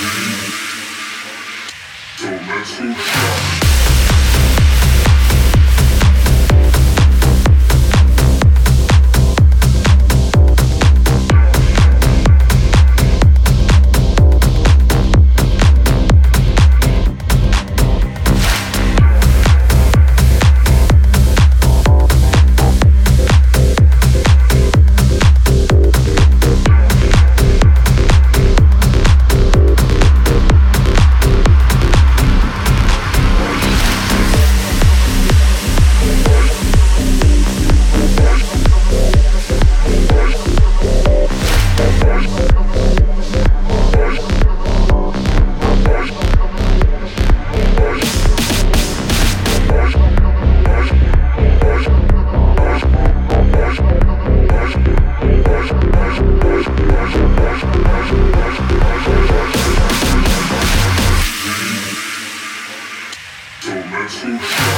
So let's go shopping. Revolution.